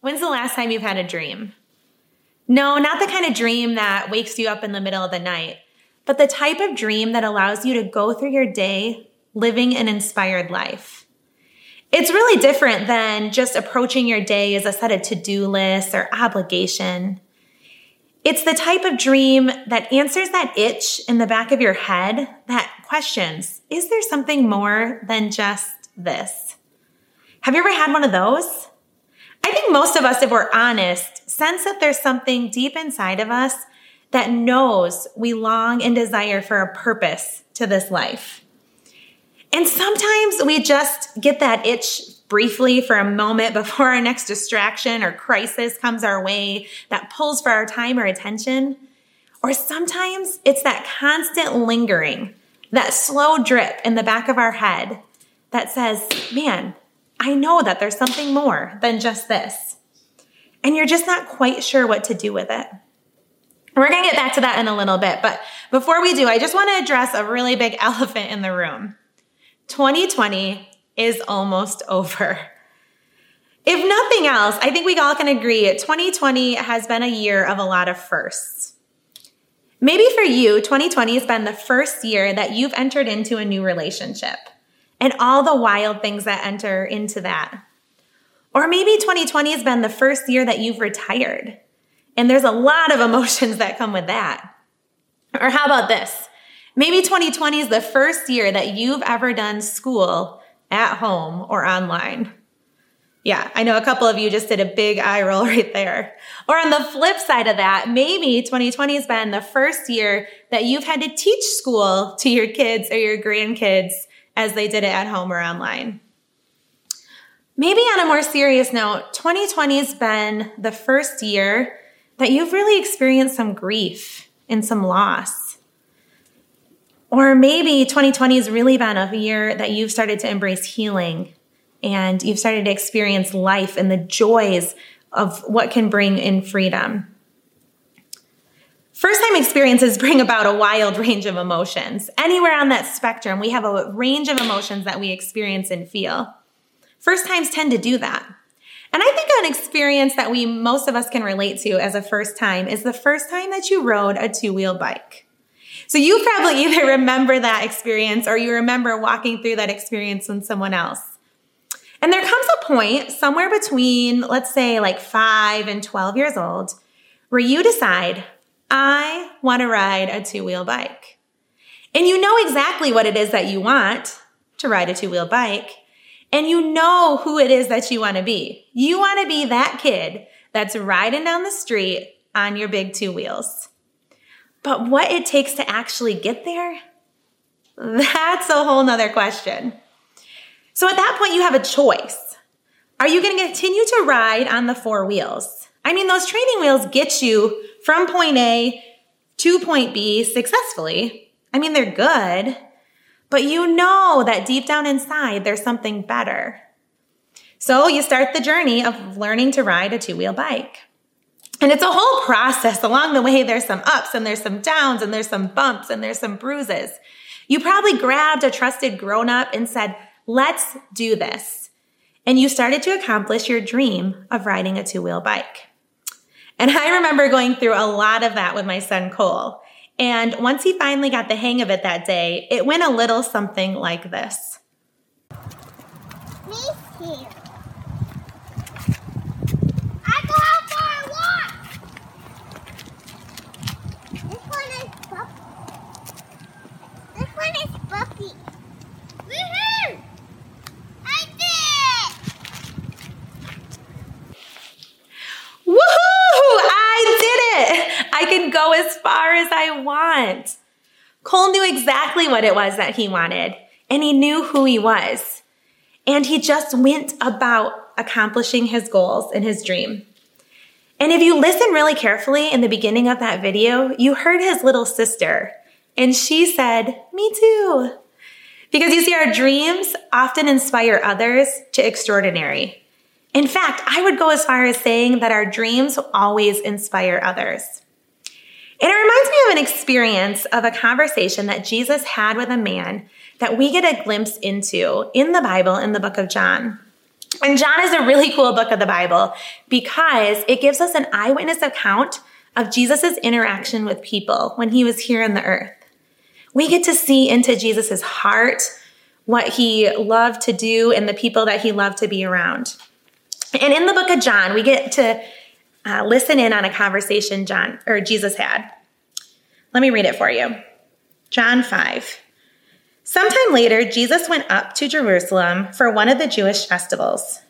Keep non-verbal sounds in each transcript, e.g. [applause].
When's the last time you've had a dream? No, not the kind of dream that wakes you up in the middle of the night, but the type of dream that allows you to go through your day living an inspired life. It's really different than just approaching your day as a set of to do lists or obligation. It's the type of dream that answers that itch in the back of your head that questions Is there something more than just this? Have you ever had one of those? I think most of us, if we're honest, sense that there's something deep inside of us that knows we long and desire for a purpose to this life. And sometimes we just get that itch briefly for a moment [laughs] before our next distraction or crisis comes our way that pulls for our time or attention. Or sometimes it's that constant lingering, that slow drip in the back of our head that says, man, I know that there's something more than just this. And you're just not quite sure what to do with it. We're going to get back to that in a little bit. But before we do, I just want to address a really big [laughs] elephant in the room. 2020 is almost over. If nothing else, I think we all can agree 2020 has been a year of a lot of firsts. Maybe for you, 2020 has been the first year that you've entered into a new relationship and all the wild things that enter into that. Or maybe 2020 has been the first year that you've retired and there's a lot of emotions that come with that. Or how about this? Maybe 2020 is the first year that you've ever done school at home or online. Yeah, I know a couple of you just did a big eye roll [laughs] right there. Or on the flip side of that, maybe 2020 has been the first year that you've had to teach school to your kids or your grandkids as they did it at home or online. Maybe on a more serious note, 2020 has been the first year that you've really experienced some grief and some loss. Or maybe 2020 has really been a year that you've started to embrace healing and you've started to experience life and the joys of what can bring in freedom. First time experiences bring about a wild [laughs] range of emotions. Anywhere on that spectrum, we have a range of emotions that we experience and feel. First times tend to do that. And I think an experience that we, most of us can relate to as a first time is the first time that you rode a two wheel bike. So you probably [laughs] either remember that experience or you remember walking through that experience with someone else. And there comes a point somewhere between, let's say, like five and 12 years old, where you decide, I want to ride a two wheel bike. And you know exactly what it is that you want to ride a two wheel bike. And you know who it is that you want to be. You want to be that kid that's riding down the street on your big two wheels. But what it takes to actually get there, that's a whole nother question. So at that point, you have a choice. Are you going to continue to ride on the four wheels? I mean, those training wheels get you from point A to point B successfully. I mean, they're good, but you know that deep down inside, there's something better. So you start the journey of learning to ride a two wheel bike. And it's a whole process. Along the way, there's some ups and there's some downs and there's some bumps and there's some bruises. You probably grabbed a trusted grown up and said, let's do this. And you started to accomplish your dream of riding a two wheel bike. And I remember going through a lot of that with my son Cole. And once he finally got the hang of it that day, it went a little something like this. Me here. I go out for a walk. This one is Buffy. This one is Buffy. I did Woohoo! I can go as far as I want. Cole knew exactly what it was that he wanted, and he knew who he was. And he just went about accomplishing his goals and his dream. And if you listen really carefully in the beginning of that video, you heard his little sister, and she said, Me too. Because you see, our dreams often inspire others to extraordinary. In fact, I would go as far as saying that our dreams always inspire others. And it reminds me of an experience of a conversation that Jesus had with a man that we get a glimpse into in the Bible in the book of John. And John is a really cool book of the Bible because it gives us an eyewitness account of Jesus' interaction with people when he was here on the earth. We get to see into Jesus' heart, what he loved to do, and the people that he loved to be around. And in the book of John, we get to uh, listen in on a conversation John or Jesus had. Let me read it for you. John 5. Sometime later, Jesus went up to Jerusalem for one of the Jewish festivals.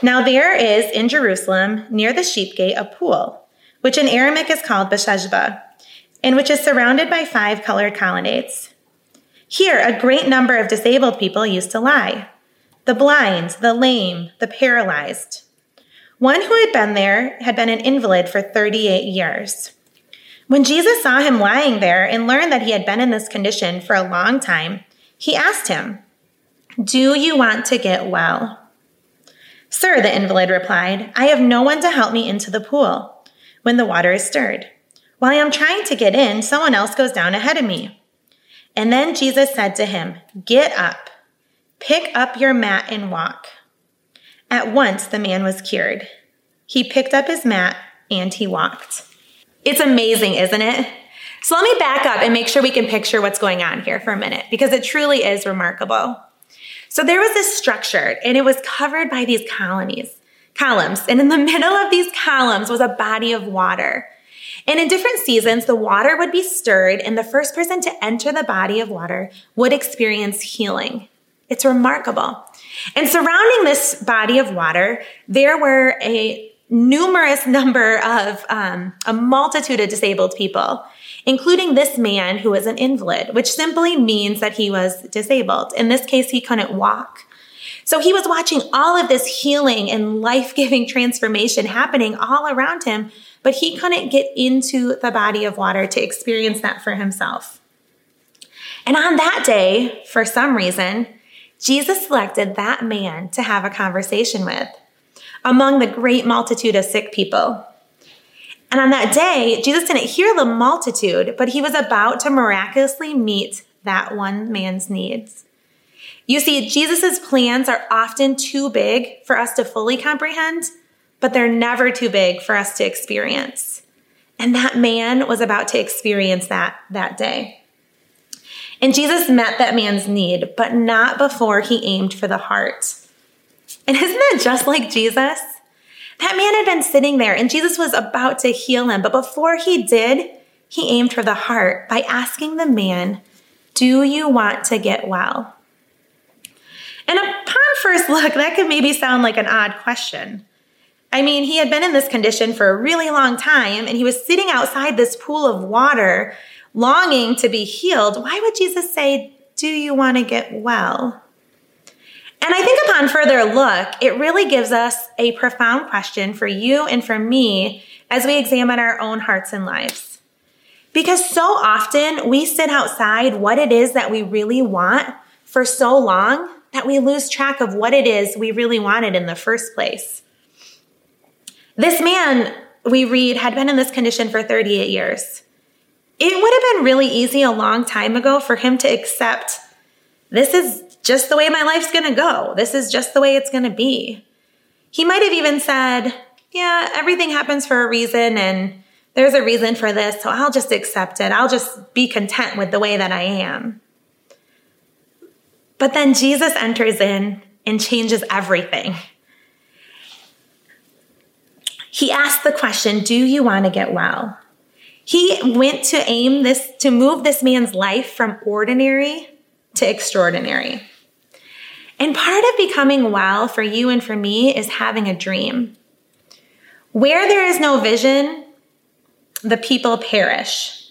Now there is in Jerusalem, near the sheep gate, a pool, which in Aramaic is called Bethesda, and which is surrounded by five colored colonnades. Here, a great number of disabled people used to lie the blind, the lame, the paralyzed. One who had been there had been an invalid for 38 years. When Jesus saw him lying there and learned that he had been in this condition for a long time, he asked him, Do you want to get well? Sir, the invalid replied, I have no one to help me into the pool when the water is stirred. While I am trying to get in, someone else goes down ahead of me. And then Jesus said to him, Get up, pick up your mat and walk. At once the man was cured. He picked up his mat and he walked. It's amazing, isn't it? So let me back up and make sure we can picture what's going on here for a minute because it truly is remarkable. So there was this structure and it was covered by these colonies, columns. And in the [laughs] middle of these columns was a body of water. And in different seasons, the water would be stirred and the first person to enter the body of water would experience healing. It's remarkable. And surrounding this body of water, there were a numerous [laughs] number of um, a multitude of disabled people including this man who was an invalid, which simply means that he was disabled. In this case, he couldn't walk. So he was watching all of this healing and life giving [laughs] transformation happening all around him, but he couldn't get into the body of water to experience that for himself. And on that day, for some reason, Jesus selected that man to have a conversation with among the great multitude of sick people. And on that day, Jesus didn't hear the multitude, but he was about to miraculously meet that one man's needs. You see, Jesus' plans are often too big for us to fully comprehend, but they're never too big for us to experience. And that man was about to experience that that day. And Jesus met that man's need, but not before he aimed for the heart. And isn't that just like Jesus? That man had been sitting there and Jesus was about to heal him. But before he did, he aimed for the heart by asking the man, Do you want to get well? And upon first look, that could maybe sound like an odd question. I mean, he had been in this condition for a really long time and he was sitting outside this pool of water, longing to be healed. Why would Jesus say, Do you want to get well? And I think upon further look, it really gives us a profound question for you and for me as we examine our own hearts and lives. Because so often we sit outside what it is that we really want for so long that we lose track of what it is we really wanted in the first place. This man, we read, had been in this condition for 38 years. It would have been really easy a long time ago for him to accept this is just the way my life's going to go. This is just the way it's going to be. He might have even said, Yeah, everything happens for a reason and there's a reason for this, so I'll just accept it. I'll just be content with the way that I am. But then Jesus enters in and changes everything. He asks the question, Do you want to get well? He went to aim this, to move this man's life from ordinary to extraordinary. And part of becoming well for you and for me is having a dream. Where there is no vision, the people perish.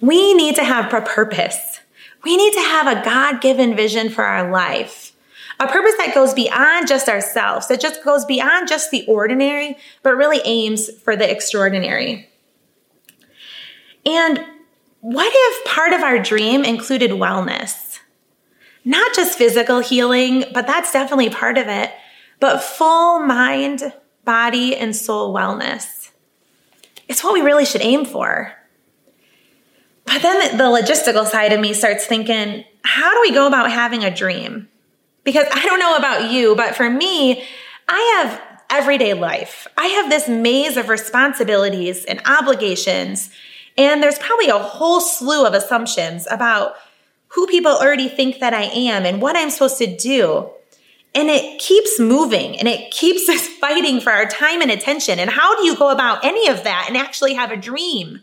We need to have a purpose. We need to have a God given vision for our life. A purpose that goes beyond just ourselves, that just goes beyond just the ordinary, but really aims for the extraordinary. And what if part of our dream included wellness? not just physical healing, but that's definitely part of it, but full mind, body, and soul wellness. It's what we really should aim for. But then the logistical side of me starts thinking, how do we go about having a dream? Because I don't know about you, but for me, I have everyday life. I have this maze of responsibilities and obligations, and there's probably a whole slew of assumptions about who people already think that I am and what I'm supposed to do. And it keeps moving and it keeps [laughs] us fighting for our time and attention. And how do you go about any of that and actually have a dream?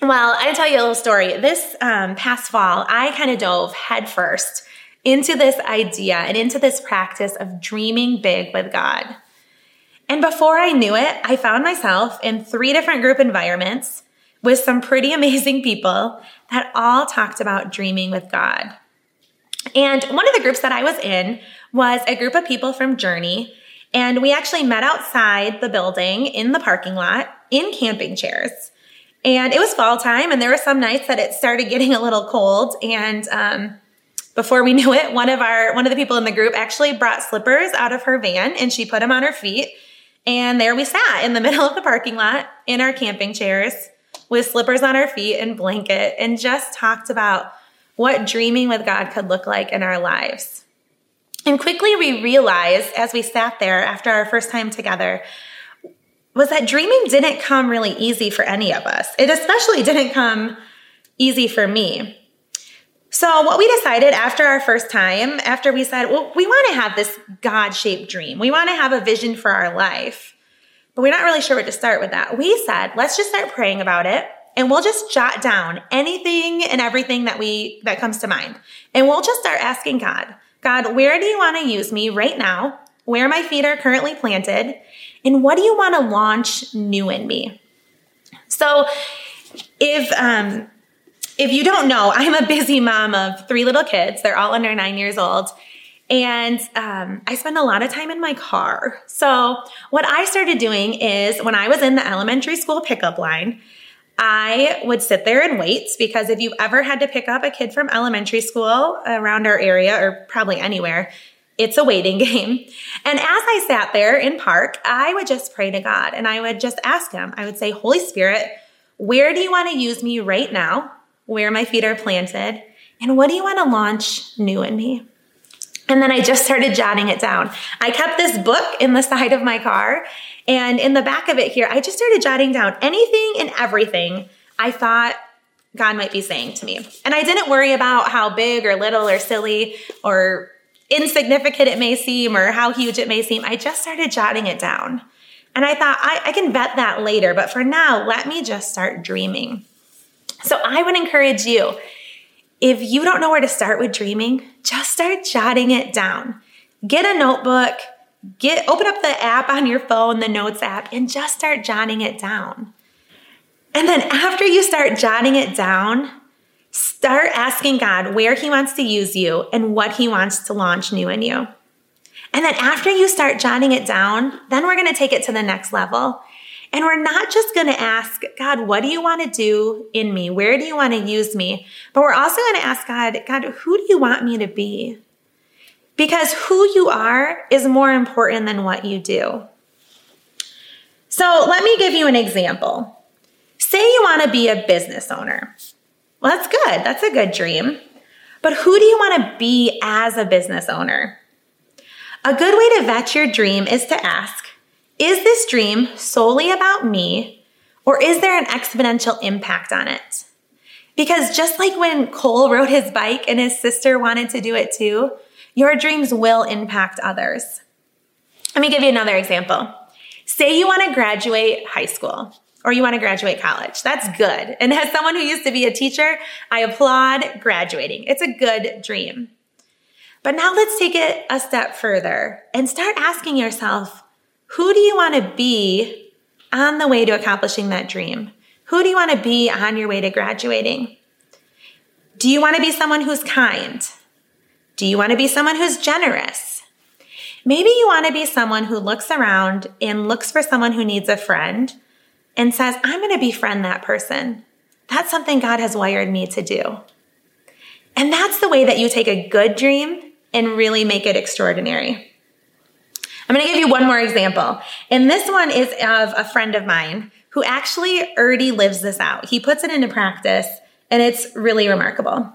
Well, I tell you a little story. This um, past fall, I kind of dove headfirst into this idea and into this practice of dreaming big with God. And before I knew it, I found myself in three different group environments with some pretty [laughs] amazing people that all talked about dreaming with God. And one of the groups that I was in was a group of people from Journey. And we actually met outside the building in the parking lot in camping chairs. And it was fall time, and there were some nights that it started getting a little cold. And um, before we knew it, one of our one of the people in the group actually brought slippers out of her van, and she put them on her feet. And there we sat in the [laughs] middle of the parking lot in our camping chairs with slippers on our feet and blanket, and just talked about what dreaming with God could look like in our lives. And quickly we realized as we sat there after our first time together was that dreaming didn't come really easy for any of us. It especially didn't come easy for me. So, what we decided after our first time, after we said, well, we want to have this God shaped dream, we want to have a vision for our life, but we're not really sure where to start with that. We said, let's just start praying about it and we'll just jot down anything and everything that we that comes to mind. And we'll just start asking God, God, where do you want to use me right now? Where my feet are currently planted? And what do you want to launch new in me? So, if um, if you don't know, [laughs] I'm a busy mom of three little kids. They're all under nine years old. And um, I spend a lot of time in my car. So, what I started doing is when I was in the elementary school pickup line, I would sit there and wait because if you ever had to pick up a kid from elementary school around our area or probably anywhere, it's a waiting [laughs] game. And as I sat there in park, I would just pray to God and I would just ask Him. I would say, Holy Spirit, where do you want to use me right now? Where my feet are planted? And what do you want to launch new in me? And then I just started jotting it down. I kept this book in the [laughs] side of my car. And in the back of it here, I just started jotting down anything and everything I thought God might be saying to me. And I didn't worry about how big or little or silly or insignificant it may seem or how huge it may seem, I just started jotting it down. And I thought, I, I can vet that later, but for now, let me just start dreaming. So I would encourage you if you don't know where to start with dreaming, just start jotting it down. Get a notebook, get open up the app on your phone, the notes app, and just start jotting it down. And then after you start jotting it down, Start asking God where He wants to use you and what He wants to launch new in you. And then after you start jotting it down, then we're going to take it to the next level. And we're not just going to ask, God, what do you want to do in me? Where do you want to use me? But we're also going to ask God, God, who do you want me to be? Because who you are is more important than what you do. So let me give you an example. Say you want to be a business owner. Well, that's good. That's a good dream. But who do you want to be as a business owner? A good way to vet your dream is to ask Is this dream solely about me, or is there an exponential impact on it? Because just like when Cole rode his bike and his sister wanted to do it too, your dreams will impact others. Let me give you another example. Say you want to graduate high school or you want to graduate college. That's good. And as someone who used to be a teacher, I applaud graduating. It's a good dream. But now let's take it a step further and start asking yourself, who do you want to be on the way to accomplishing that dream? Who do you want to be on your way to graduating? Do you want to be someone who's kind? Do you want to be someone who's generous? Maybe you want to be someone who looks around and looks for someone who needs a friend and says, I'm going to befriend that person. That's something God has wired me to do. And that's the way that you take a good dream and really make it extraordinary. I'm going to give you one more example. And this one is of a friend of mine who actually already lives this out. He puts it into practice and it's really remarkable.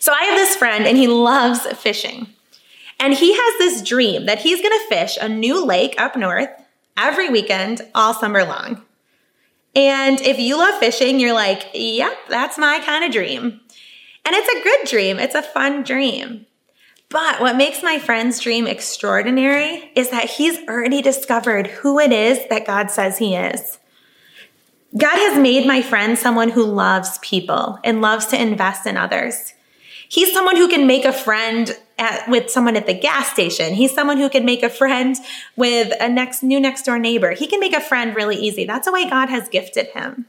So I have this friend and he loves fishing. And he has this dream that he's going to fish a new lake up north every weekend all summer long. And if you love fishing, you're like, yep, that's my kind of dream. And it's a good dream, it's a fun dream. But what makes my friend's dream extraordinary is that he's already discovered who it is that God says he is. God has made my friend someone who loves people and loves to invest in others. He's someone who can make a friend at, with someone at the gas station. He's someone who can make a friend with a next new next door neighbor. He can make a friend really easy. That's the way God has gifted him.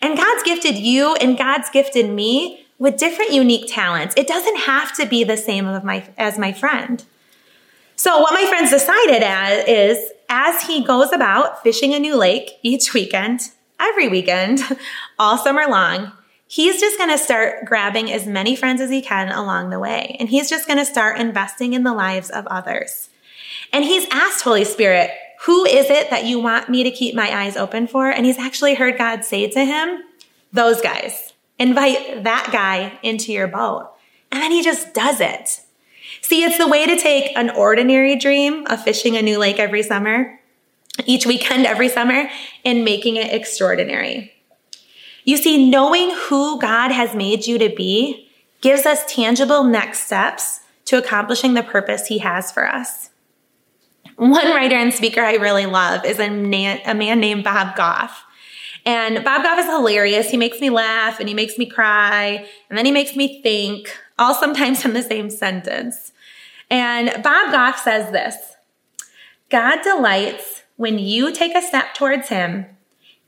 And God's gifted you and God's gifted me with different unique talents. It doesn't have to be the same my, as my friend. So what my friends decided as is as he goes about fishing a new lake each weekend, every weekend, [laughs] all summer long, he's just going to start grabbing as many friends as he can along the way. And he's just going to start investing in the lives of others. And he's asked Holy Spirit, who is it that you want me to keep my eyes open for? And he's actually heard God say to him, those guys. Invite that guy into your boat. And then he just does it. See, it's the way to take an ordinary dream of fishing a new lake every summer, each weekend every summer, and making it extraordinary. You see, knowing who God has made you to be gives us tangible next steps to accomplishing the purpose He has for us. One writer and speaker I really love is a man, named Bob Goff. And Bob Goff is hilarious. He makes me laugh and he makes me cry and then he makes me think, all sometimes in the same sentence. And Bob Goff says this God delights when you take a step towards Him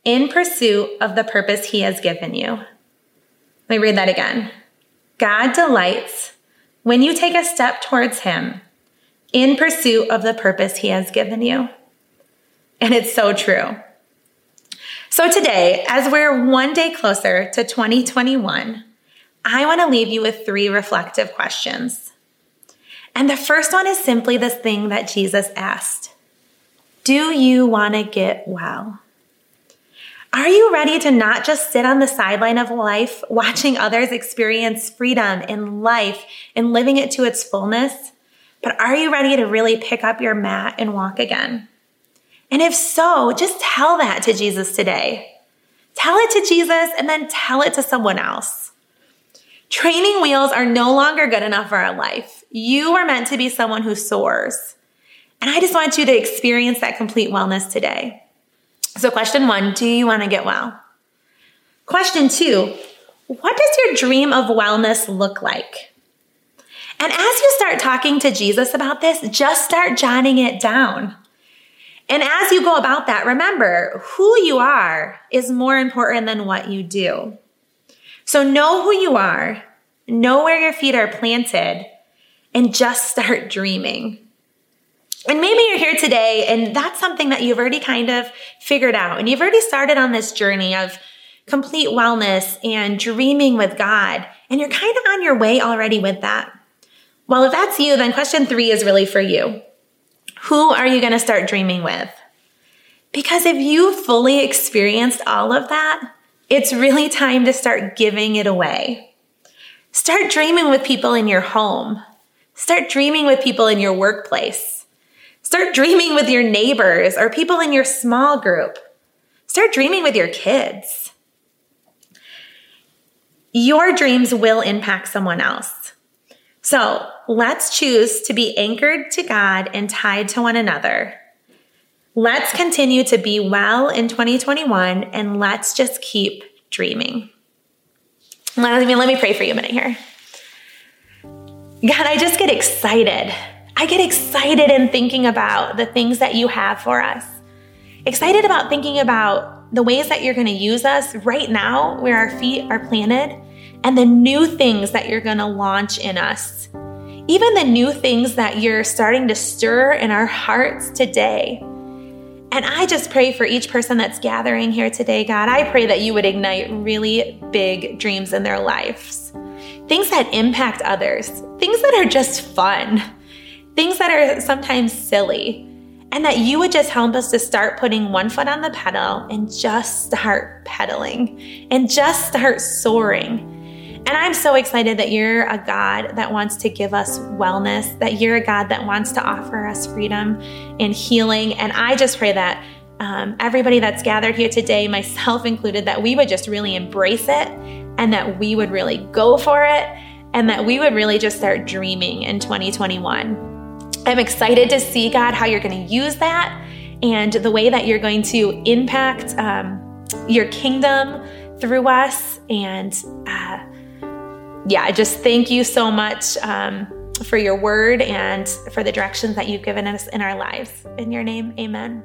in pursuit of the purpose He has given you. Let me read that again. God delights when you take a step towards Him in pursuit of the purpose He has given you. And it's so true. So today, as we're one day closer to 2021, I want to leave you with three reflective questions. And the first one is simply this thing that Jesus asked Do you want to get well? Are you ready to not just sit on the sideline of life, watching others experience freedom in life and living it to its fullness? But are you ready to really pick up your mat and walk again? And if so, just tell that to Jesus today. Tell it to Jesus and then tell it to someone else. Training wheels are no longer good enough for our life. You are meant to be someone who soars. And I just want you to experience that complete wellness today. So, question one Do you want to get well? Question two What does your dream of wellness look like? And as you start talking to Jesus about this, just start jotting it down. And as you go about that, remember who you are is more important than what you do. So know who you are, know where your feet are planted, and just start dreaming. And maybe you're here today and that's something that you've already kind of figured out and you've already started on this journey of complete wellness and dreaming with God. And you're kind of on your way already with that. Well, if that's you, then question three is really for you. Who are you going to start dreaming with? Because if you fully experienced all of that, it's really time to start giving it away. Start dreaming with people in your home. Start dreaming with people in your workplace. Start dreaming with your neighbors or people in your small group. Start dreaming with your kids. Your dreams will impact someone else. So let's choose to be anchored to God and tied to one another. Let's continue to be well in 2021 and let's just keep dreaming. Let me, let me pray for you a minute here. God, I just get excited I get excited in thinking about the things that you have for us. Excited about thinking about the ways that you're going to use us right now where our feet are planted and the new things that you're going to launch in us. Even the new things that you're starting to stir in our hearts today. And I just pray for each person that's gathering here today, God. I pray that you would ignite really big dreams in their lives. Things that impact others, things that are just fun things that are sometimes silly, and that you would just help us to start putting one foot on the pedal and just start pedaling and just start soaring. And I'm so excited that you're a God that wants to give us wellness, that you're a God that wants to offer us freedom and healing. And I just pray that um, everybody that's gathered here today, myself included, that we would just really embrace it and that we would really go for it and that we would really just start dreaming in 2021. I'm excited to see, God, how you're going to use that and the way that you're going to impact um, your kingdom through us. And uh, yeah, just thank you so much um, for your word and for the directions that you've given us in our lives. In your name, amen.